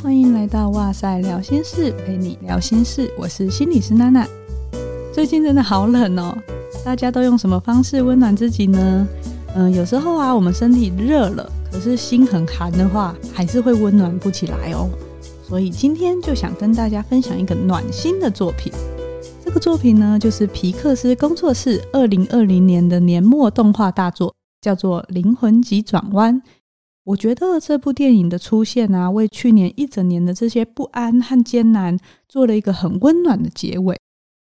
欢迎来到哇塞聊心室，陪你聊心事。我是心理师娜娜。最近真的好冷哦，大家都用什么方式温暖自己呢？嗯、有时候啊，我们身体热了，可是心很寒的话，还是会温暖不起来哦。所以今天就想跟大家分享一个暖心的作品。这个作品呢，就是皮克斯工作室二零二零年的年末动画大作，叫做《灵魂急转弯》。我觉得这部电影的出现啊，为去年一整年的这些不安和艰难做了一个很温暖的结尾。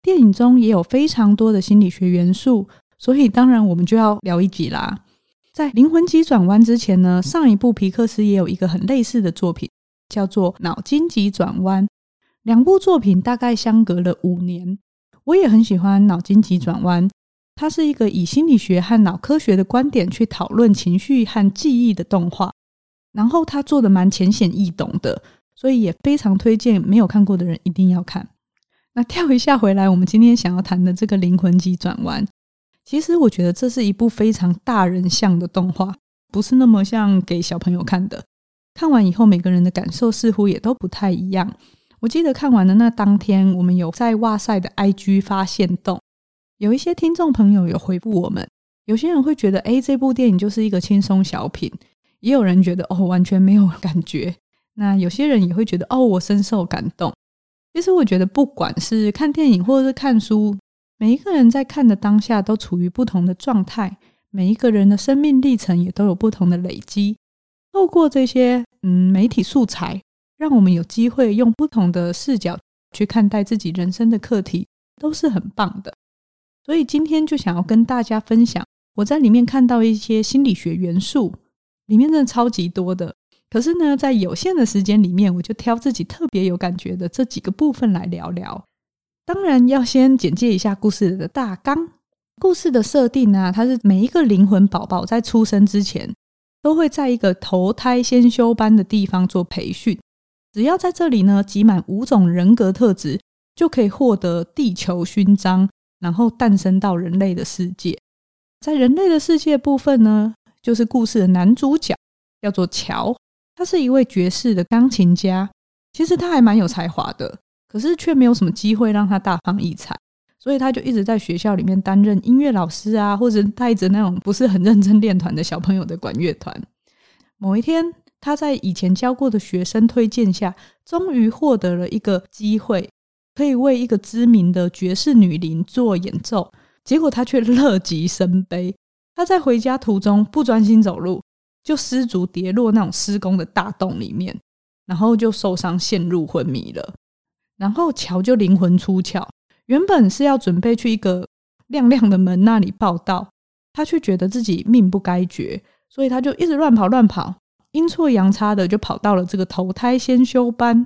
电影中也有非常多的心理学元素，所以当然我们就要聊一集啦。在《灵魂急转弯》之前呢，上一部皮克斯也有一个很类似的作品，叫做《脑筋急转弯》。两部作品大概相隔了五年。我也很喜欢《脑筋急转弯》。它是一个以心理学和脑科学的观点去讨论情绪和记忆的动画，然后它做的蛮浅显易懂的，所以也非常推荐没有看过的人一定要看。那跳一下回来，我们今天想要谈的这个灵魂急转弯，其实我觉得这是一部非常大人像的动画，不是那么像给小朋友看的。看完以后，每个人的感受似乎也都不太一样。我记得看完的那当天，我们有在哇塞的 IG 发现动。有一些听众朋友有回复我们，有些人会觉得，诶，这部电影就是一个轻松小品；也有人觉得，哦，完全没有感觉。那有些人也会觉得，哦，我深受感动。其实我觉得，不管是看电影或者是看书，每一个人在看的当下都处于不同的状态，每一个人的生命历程也都有不同的累积。透过这些嗯媒体素材，让我们有机会用不同的视角去看待自己人生的课题，都是很棒的。所以今天就想要跟大家分享，我在里面看到一些心理学元素，里面真的超级多的。可是呢，在有限的时间里面，我就挑自己特别有感觉的这几个部分来聊聊。当然要先简介一下故事的大纲。故事的设定呢，它是每一个灵魂宝宝在出生之前，都会在一个投胎先修班的地方做培训。只要在这里呢，集满五种人格特质，就可以获得地球勋章。然后诞生到人类的世界，在人类的世界部分呢，就是故事的男主角叫做乔，他是一位爵士的钢琴家。其实他还蛮有才华的，可是却没有什么机会让他大放异彩，所以他就一直在学校里面担任音乐老师啊，或者带着那种不是很认真练团的小朋友的管乐团。某一天，他在以前教过的学生推荐下，终于获得了一个机会。可以为一个知名的爵士女伶做演奏，结果她却乐极生悲。她在回家途中不专心走路，就失足跌落那种施工的大洞里面，然后就受伤陷入昏迷了。然后乔就灵魂出窍，原本是要准备去一个亮亮的门那里报到，他却觉得自己命不该绝，所以他就一直乱跑乱跑，阴错阳差的就跑到了这个投胎先修班。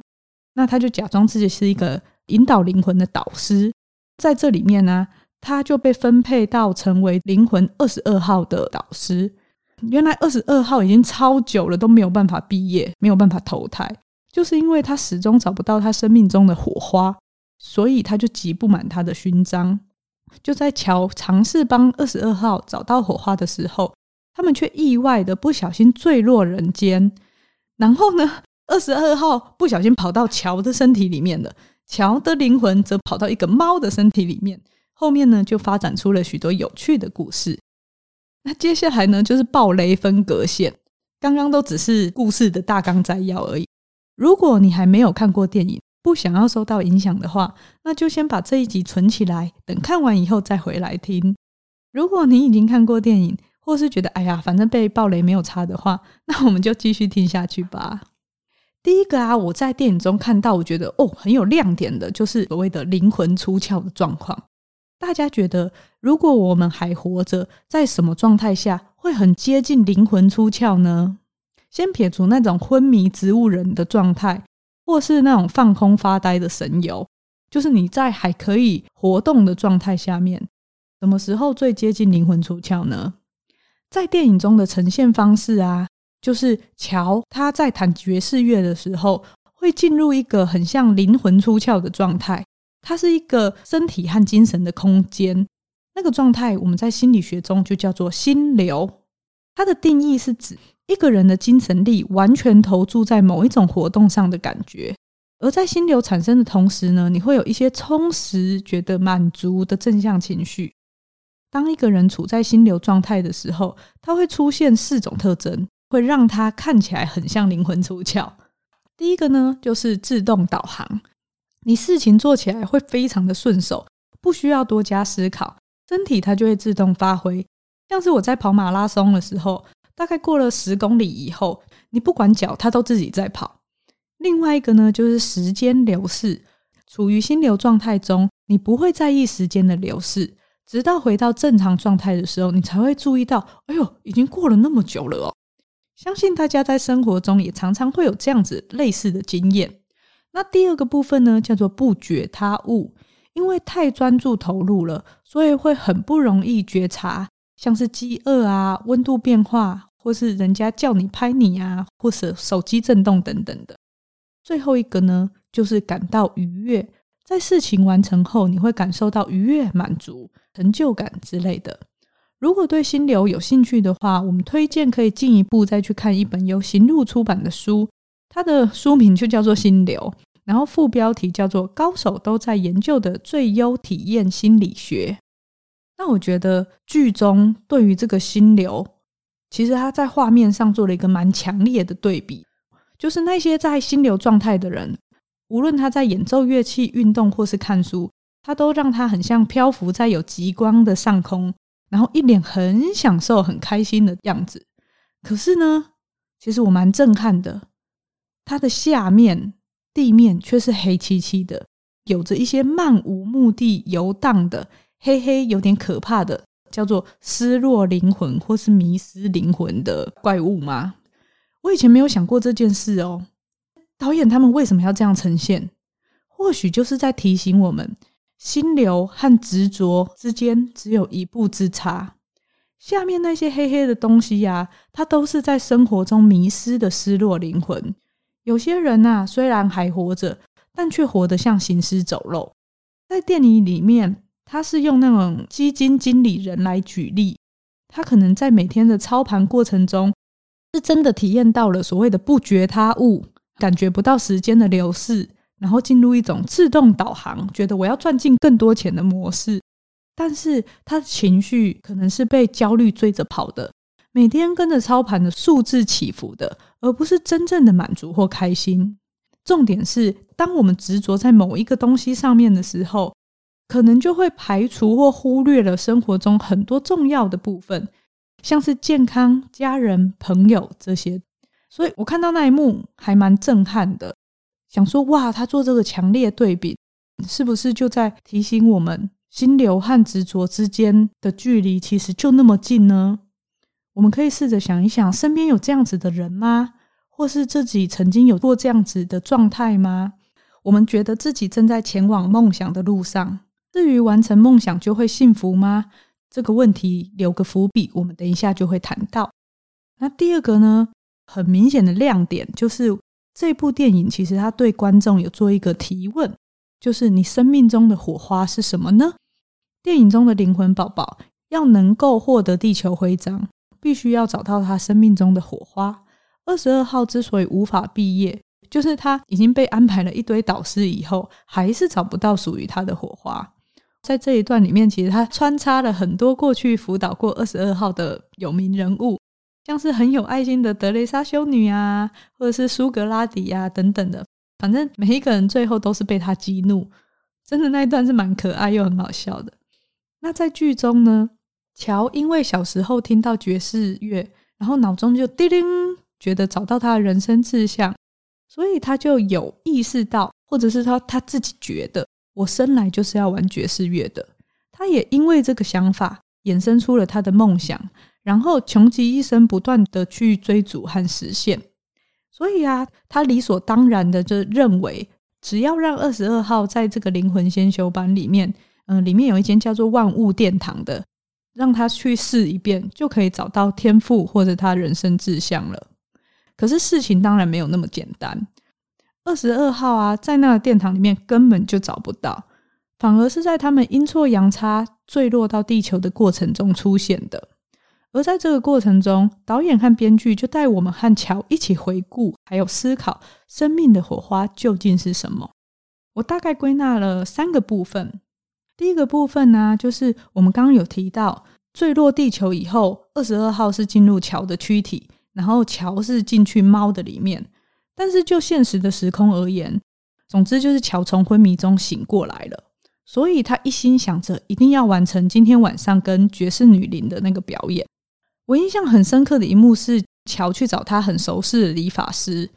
那他就假装自己是一个。引导灵魂的导师，在这里面呢，他就被分配到成为灵魂二十二号的导师。原来二十二号已经超久了都没有办法毕业，没有办法投胎，就是因为他始终找不到他生命中的火花，所以他就集不满他的勋章。就在乔尝试帮二十二号找到火花的时候，他们却意外的不小心坠落人间。然后呢，二十二号不小心跑到乔的身体里面了。乔的灵魂则跑到一个猫的身体里面，后面呢就发展出了许多有趣的故事。那接下来呢就是暴雷分隔线，刚刚都只是故事的大纲摘要而已。如果你还没有看过电影，不想要受到影响的话，那就先把这一集存起来，等看完以后再回来听。如果你已经看过电影，或是觉得哎呀，反正被暴雷没有差的话，那我们就继续听下去吧。第一个啊，我在电影中看到，我觉得哦很有亮点的，就是所谓的灵魂出窍的状况。大家觉得，如果我们还活着，在什么状态下会很接近灵魂出窍呢？先撇除那种昏迷植物人的状态，或是那种放空发呆的神游，就是你在还可以活动的状态下面，什么时候最接近灵魂出窍呢？在电影中的呈现方式啊。就是乔他在弹爵士乐的时候，会进入一个很像灵魂出窍的状态。它是一个身体和精神的空间，那个状态我们在心理学中就叫做心流。它的定义是指一个人的精神力完全投注在某一种活动上的感觉。而在心流产生的同时呢，你会有一些充实、觉得满足的正向情绪。当一个人处在心流状态的时候，他会出现四种特征，会让它看起来很像灵魂出窍。第一个呢，就是自动导航，你事情做起来会非常的顺手，不需要多加思考，身体它就会自动发挥。像是我在跑马拉松的时候，大概过了十公里以后，你不管脚，它都自己在跑。另外一个呢，就是时间流逝，处于心流状态中，你不会在意时间的流逝，直到回到正常状态的时候，你才会注意到，哎呦，已经过了那么久了哦。相信大家在生活中也常常会有这样子类似的经验。那第二个部分呢，叫做不觉他物，因为太专注投入了，所以会很不容易觉察，像是饥饿啊、温度变化，或是人家叫你拍你啊，或是手机震动等等的。最后一个呢，就是感到愉悦，在事情完成后，你会感受到愉悦、满足、成就感之类的。如果对心流有兴趣的话，我们推荐可以进一步再去看一本由行路出版的书，它的书名就叫做《心流》，然后副标题叫做《高手都在研究的最优体验心理学》。那我觉得剧中对于这个心流，其实他在画面上做了一个蛮强烈的对比。就是那些在心流状态的人，无论他在演奏乐器、运动或是看书，他都让他很像漂浮在有极光的上空，然后一脸很享受、很开心的样子。可是呢，其实我蛮震撼的，它的下面地面却是黑漆漆的，有着一些漫无目的游荡的黑黑、有点可怕的，叫做失落灵魂或是迷失灵魂的怪物吗？我以前没有想过这件事哦，导演他们为什么要这样呈现？或许就是在提醒我们，心流和执着之间只有一步之差。下面那些黑黑的东西呀、它都是在生活中迷失的失落灵魂。有些人呐、啊，虽然还活着，但却活得像行尸走肉。在电影里面，他是用那种基金经理人来举例，他可能在每天的操盘过程中。是真的体验到了所谓的不觉他物，感觉不到时间的流逝，然后进入一种自动导航，觉得我要赚进更多钱的模式。但是他的情绪可能是被焦虑追着跑的，每天跟着操盘的数字起伏的，而不是真正的满足或开心。重点是，当我们执着在某一个东西上面的时候，可能就会排除或忽略了生活中很多重要的部分。像是健康、家人、朋友这些，所以我看到那一幕还蛮震撼的。想说，哇，他做这个强烈对比，是不是就在提醒我们，心流和执着之间的距离其实就那么近呢？我们可以试着想一想，身边有这样子的人吗？或是自己曾经有过这样子的状态吗？我们觉得自己正在前往梦想的路上，至于完成梦想就会幸福吗？这个问题留个伏笔，我们等一下就会谈到。那第二个呢，很明显的亮点就是这部电影其实它对观众有做一个提问，就是你生命中的火花是什么呢？电影中的灵魂宝宝要能够获得地球徽章，必须要找到他生命中的火花。二十二号之所以无法毕业，就是他已经被安排了一堆导师以后，还是找不到属于他的火花。在这一段里面，其实他穿插了很多过去辅导过二十二号的有名人物，像是很有爱心的德蕾莎修女啊，或者是苏格拉底啊等等的。反正每一个人最后都是被他激怒，真的那一段是蛮可爱又很好笑的。那在剧中呢，乔因为小时候听到爵士乐，然后脑中就叮铃，觉得找到他的人生志向，所以他就有意识到，或者是他他自己觉得。我生来就是要玩爵士乐的。他也因为这个想法衍生出了他的梦想，然后穷极一生不断的去追逐和实现。所以啊，他理所当然的就认为，只要让二十二号在这个灵魂先修班里面，嗯、里面有一间叫做万物殿堂的，让他去试一遍，就可以找到天赋或者他人生志向了。可是事情当然没有那么简单。二十二号啊，在那个殿堂里面根本就找不到，反而是在他们阴错阳差坠落到地球的过程中出现的。而在这个过程中，导演和编剧就带我们和乔一起回顾，还有思考生命的火花究竟是什么。我大概归纳了三个部分。第一个部分呢，就是我们刚刚有提到，坠落地球以后，二十二号是进入乔的躯体，然后乔是进去猫的里面。但是就现实的时空而言，总之就是乔从昏迷中醒过来了，所以他一心想着一定要完成今天晚上跟爵士女伶的那个表演。我印象很深刻的一幕是，乔去找他很熟悉的理发师，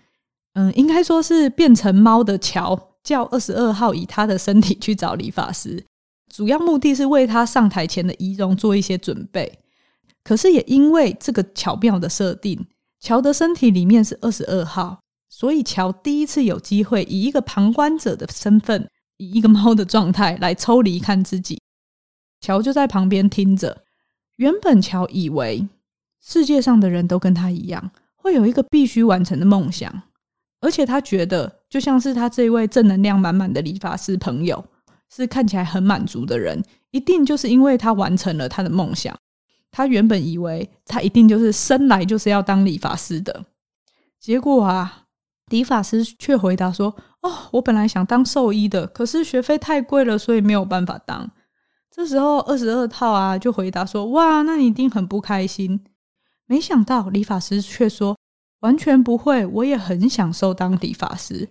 嗯，应该说是变成猫的乔叫二十二号以他的身体去找理发师，主要目的是为他上台前的仪容做一些准备。可是也因为这个巧妙的设定，乔的身体里面是二十二号，所以乔第一次有机会以一个旁观者的身份，以一个猫的状态来抽离看自己。乔就在旁边听着，原本乔以为。世界上的人都跟他一样，会有一个必须完成的梦想，而且他觉得，就像是他这位正能量满满的理发师朋友，是看起来很满足的人，一定就是因为他完成了他的梦想。他原本以为他一定就是生来就是要当理发师的，结果啊，理发师却回答说：“哦，我本来想当兽医的，可是学费太贵了，所以没有办法当。”这时候二十二套啊就回答说：“哇，那你一定很不开心。”没想到理发师却说：“完全不会，我也很享受当理发师。”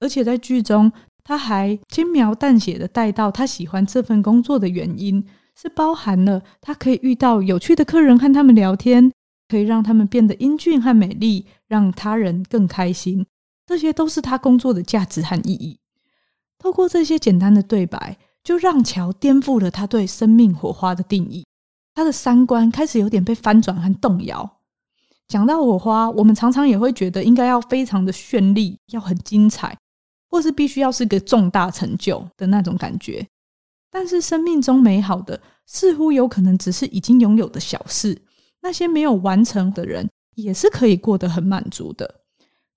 而且在剧中，他还轻描淡写的带到他喜欢这份工作的原因，是包含了他可以遇到有趣的客人和他们聊天，可以让他们变得英俊和美丽，让他人更开心。这些都是他工作的价值和意义。透过这些简单的对白，就让乔颠覆了他对生命火花的定义。他的三观开始有点被翻转和动摇。讲到火花，我们常常也会觉得应该要非常的绚丽，要很精彩，或是必须要是个重大成就的那种感觉。但是生命中美好的，似乎有可能只是已经拥有的小事。那些没有完成的人，也是可以过得很满足的。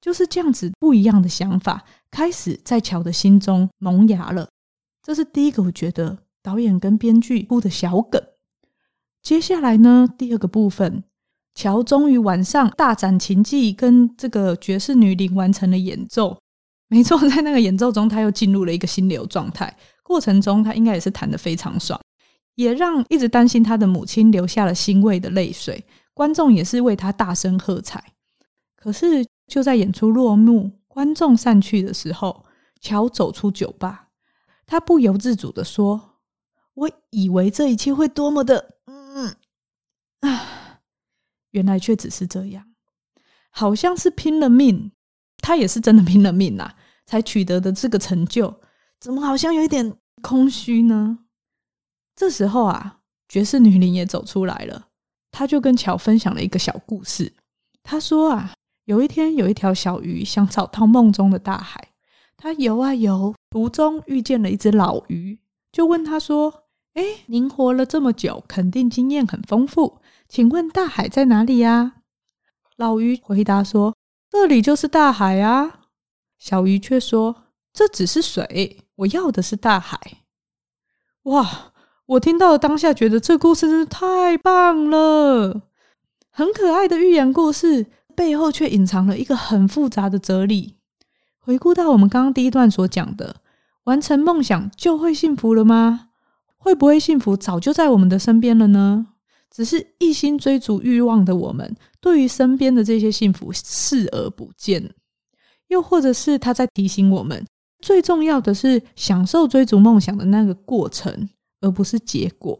就是这样子不一样的想法，开始在乔的心中萌芽了。这是第一个，我觉得导演跟编剧铺的小梗。接下来呢，第二个部分，乔终于晚上大展琴技，跟这个爵士女伶完成了演奏。没错，在那个演奏中，他又进入了一个心流状态。过程中，他应该也是弹得非常爽，也让一直担心他的母亲流下了欣慰的泪水。观众也是为他大声喝彩。可是就在演出落幕，观众散去的时候，乔走出酒吧，他不由自主地说：“我以为这一切会多么的……”啊，原来却只是这样，好像是拼了命，他也是真的拼了命呐，才取得的这个成就，怎么好像有一点空虚呢？这时候啊，爵士女伶也走出来了，她就跟乔分享了一个小故事。她说啊，有一天有一条小鱼想找到梦中的大海，它游啊游，途中遇见了一只老鱼，就问他说。哎，您活了这么久，肯定经验很丰富。请问大海在哪里呀？老鱼回答说：“这里就是大海啊。”小鱼却说：“这只是水，我要的是大海。”哇！我听到当下，觉得这故事真是太棒了，很可爱的寓言故事，背后却隐藏了一个很复杂的哲理。回顾到我们刚刚第一段所讲的，完成梦想就会幸福了吗？会不会幸福早就在我们的身边了呢？只是一心追逐欲望的我们，对于身边的这些幸福视而不见。又或者是他在提醒我们，最重要的是享受追逐梦想的那个过程，而不是结果。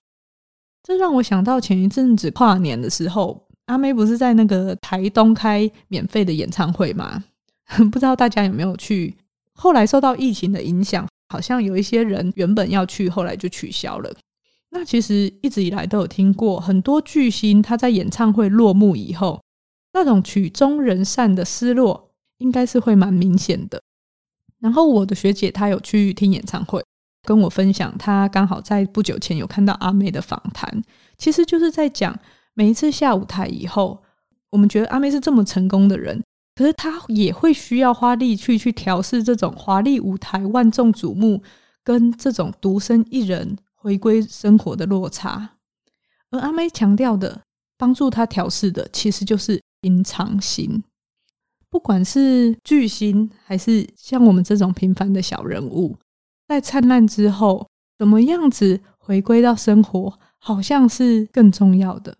这让我想到前一阵子跨年的时候，阿妹不是在那个台东开免费的演唱会吗？不知道大家有没有去？后来受到疫情的影响。好像有一些人原本要去，后来就取消了。那其实一直以来都有听过很多巨星，他在演唱会落幕以后，那种曲终人散的失落，应该是会蛮明显的。然后我的学姐她有去听演唱会，跟我分享，她刚好在不久前有看到阿妹的访谈，其实就是在讲每一次下舞台以后，我们觉得阿妹是这么成功的人。可是他也会需要花力气去调试这种华丽舞台、万众瞩目，跟这种独身一人回归生活的落差。而阿妹强调的，帮助他调试的，其实就是平常心。不管是巨星，还是像我们这种平凡的小人物，在灿烂之后，怎么样子回归到生活，好像是更重要的。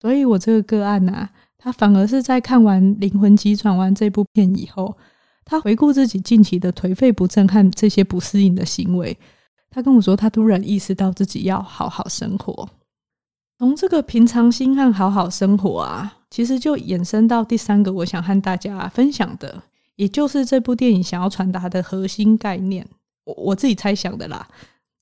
所以我这个个案啊，他反而是在看完《灵魂急转弯》这部片以后，他回顾自己近期的颓废不振和这些不适应的行为，他跟我说，他突然意识到自己要好好生活。从这个平常心和好好生活啊，其实就衍生到第三个我想和大家分享的，也就是这部电影想要传达的核心概念。我我自己猜想的啦，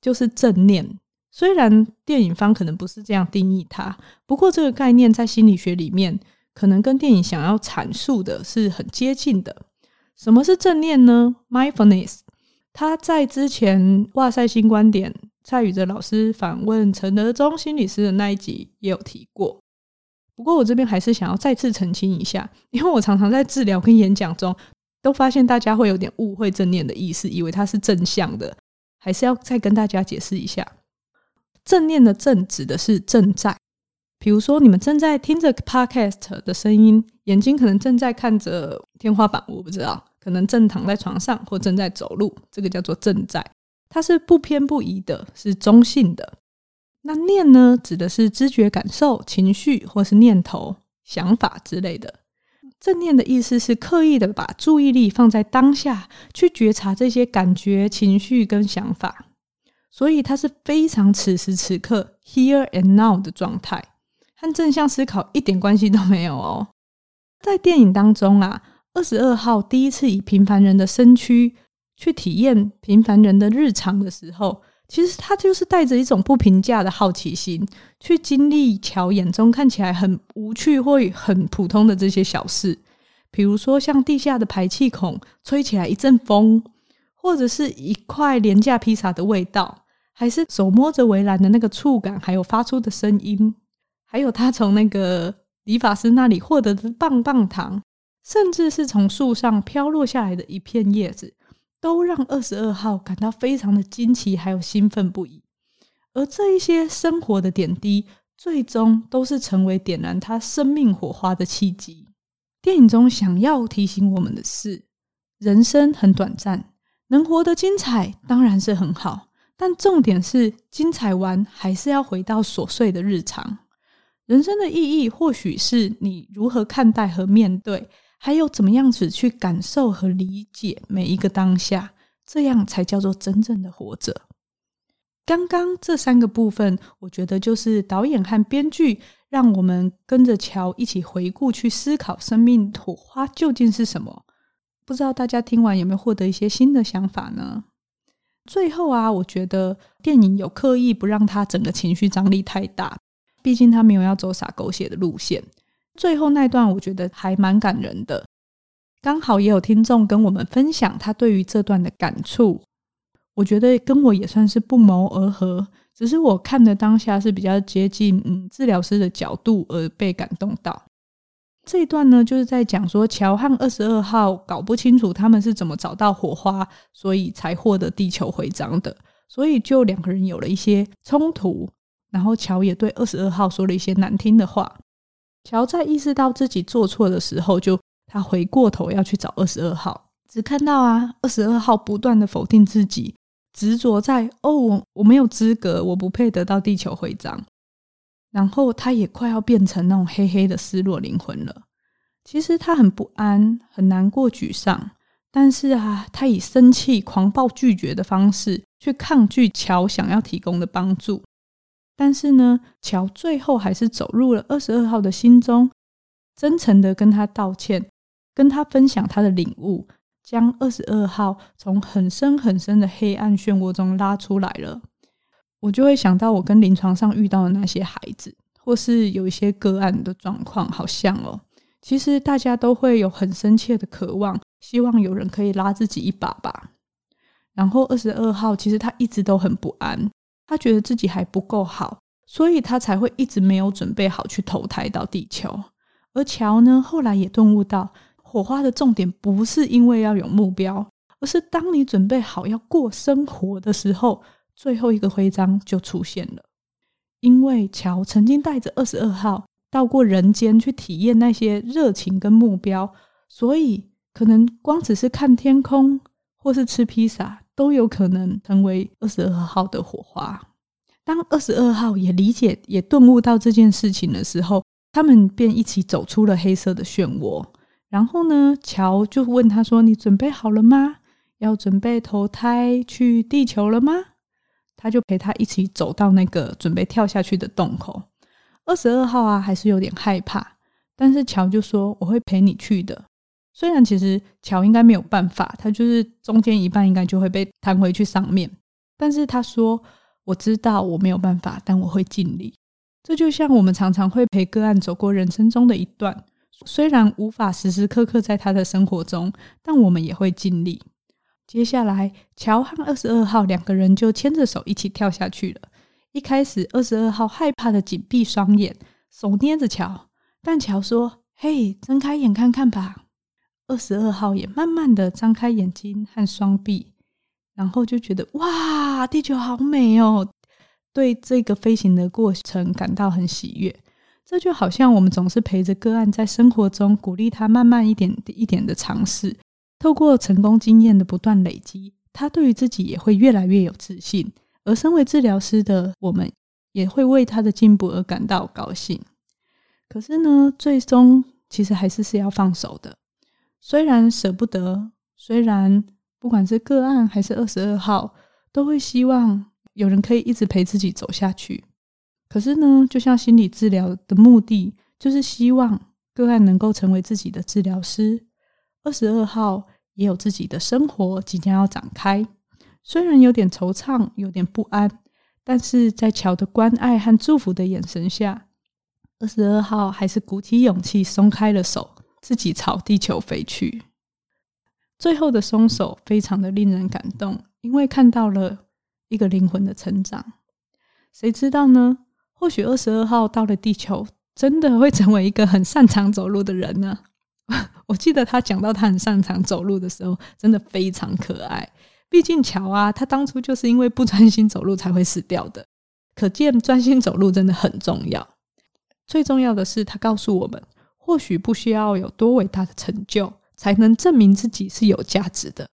就是正念。虽然电影方可能不是这样定义它，不过这个概念在心理学里面，可能跟电影想要阐述的是很接近的。什么是正念呢？Mindfulness，他在之前哇塞新观点蔡宇哲老师访问陈德忠心理师的那一集也有提过。不过我这边还是想要再次澄清一下，因为我常常在治疗跟演讲中都发现大家会有点误会正念的意思，以为它是正向的，还是要再跟大家解释一下。正念的正指的是正在。比如说，你们正在听着 podcast 的声音，眼睛可能正在看着天花板，我不知道，可能正躺在床上或正在走路，这个叫做正在，它是不偏不倚的，是中性的。那念呢，指的是知觉、感受、情绪或是念头、想法之类的。正念的意思是刻意的把注意力放在当下，去觉察这些感觉、情绪跟想法，所以它是非常此时此刻 here and now 的状态。和正向思考一点关系都没有哦。在电影当中啊，二十二号第一次以平凡人的身躯去体验平凡人的日常的时候，其实他就是带着一种不评价的好奇心，去经历乔眼中看起来很无趣或很普通的这些小事，比如说像地下的排气孔吹起来一阵风，或者是一块廉价披萨的味道，还是手摸着围栏的那个触感，还有发出的声音。还有他从那个理发师那里获得的棒棒糖，甚至是从树上飘落下来的一片叶子，都让二十二号感到非常的惊奇，还有兴奋不已。而这一些生活的点滴，最终都是成为点燃他生命火花的契机。电影中想要提醒我们的是，人生很短暂，能活得精彩当然是很好，但重点是精彩完还是要回到琐碎的日常。人生的意义，或许是你如何看待和面对，还有怎么样子去感受和理解每一个当下，这样才叫做真正的活着。刚刚这三个部分，我觉得就是导演和编剧让我们跟着乔一起回顾，去思考生命火花究竟是什么。不知道大家听完有没有获得一些新的想法呢？最后啊，我觉得电影有刻意不让他整个情绪张力太大。毕竟他没有要走洒狗血的路线，最后那段我觉得还蛮感人的。刚好也有听众跟我们分享他对于这段的感触，我觉得跟我也算是不谋而合。只是我看的当下是比较接近嗯治疗师的角度而被感动到。这一段呢，就是在讲说乔和二十二号搞不清楚他们是怎么找到火花，所以才获得地球徽章的，所以就两个人有了一些冲突。然后乔也对二十二号说了一些难听的话。乔在意识到自己做错的时候，就他回过头要去找二十二号，只看到啊，二十二号不断的否定自己，执着在哦，我我没有资格，我不配得到地球徽章。然后他也快要变成那种黑黑的失落灵魂了。其实他很不安，很难过，沮丧。但是啊，他以生气、狂暴拒绝的方式去抗拒乔想要提供的帮助。但是呢，乔最后还是走入了二十二号的心中，真诚的跟他道歉，跟他分享他的领悟，将二十二号从很深很深的黑暗漩涡中拉出来了。我就会想到我跟临床上遇到的那些孩子，或是有一些个案的状况，好像哦，其实大家都会有很深切的渴望，希望有人可以拉自己一把吧。然后二十二号其实他一直都很不安。他觉得自己还不够好，所以他才会一直没有准备好去投胎到地球。而乔呢，后来也顿悟到，火花的重点不是因为要有目标，而是当你准备好要过生活的时候，最后一个徽章就出现了。因为乔曾经带着二十二号到过人间去体验那些热情跟目标，所以可能光只是看天空或是吃披萨，都有可能成为二十二号的火花。当二十二号也理解、也顿悟到这件事情的时候，他们便一起走出了黑色的漩涡。然后呢，乔就问他说：“你准备好了吗？要准备投胎去地球了吗？”他就陪他一起走到那个准备跳下去的洞口。二十二号啊，还是有点害怕，但是乔就说：“我会陪你去的。”虽然其实乔应该没有办法，他就是中间一半应该就会被弹回去上面，但是他说：“我知道我没有办法，但我会尽力。”这就像我们常常会陪个案走过人生中的一段，虽然无法时时刻刻在他的生活中，但我们也会尽力。接下来，乔和二十二号两个人就牵着手一起跳下去了。一开始，二十二号害怕的紧闭双眼，手捏着乔。但乔说：“嘿，睁开眼看看吧。”二十二号也慢慢的张开眼睛和双臂，然后就觉得哇，地球好美哦！对这个飞行的过程感到很喜悦。这就好像我们总是陪着个案在生活中鼓励他慢慢一点一点的尝试，透过成功经验的不断累积，他对于自己也会越来越有自信。而身为治疗师的我们，也会为他的进步而感到高兴。可是呢，最终其实还是是要放手的。虽然舍不得，虽然不管是个案还是二十二号，都会希望有人可以一直陪自己走下去。可是呢，就像心理治疗的目的，就是希望个案能够成为自己的治疗师。二十二号也有自己的生活即将要展开。虽然有点惆怅，有点不安，但是在乔的关爱和祝福的眼神下，二十二号还是鼓起勇气松开了手，自己朝地球飞去。最后的松手非常的令人感动，因为看到了一个灵魂的成长。谁知道呢？或许二十二号到了地球，真的会成为一个很擅长走路的人呢？我记得他讲到他很擅长走路的时候，真的非常可爱。毕竟乔啊，他当初就是因为不专心走路才会死掉的。可见专心走路真的很重要。最重要的是，他告诉我们，或许不需要有多伟大的成就，才能证明自己是有价值的，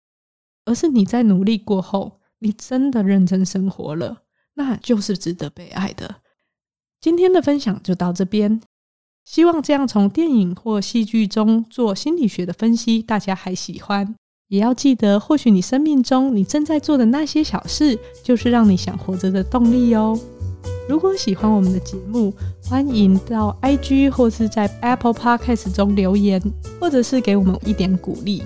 而是你在努力过后，你真的认真生活了，那就是值得被爱的。今天的分享就到这边，希望这样从电影或戏剧中做心理学的分析，大家还喜欢。也要记得，或许你生命中你正在做的那些小事，就是让你想活着的动力哦。如果喜欢我们的节目，欢迎到 IG 或是在 Apple Podcast 中留言，或者是给我们一点鼓励。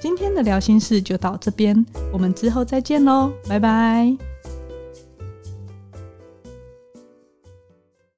今天的聊心事就到这边，我们之后再见喽，拜拜。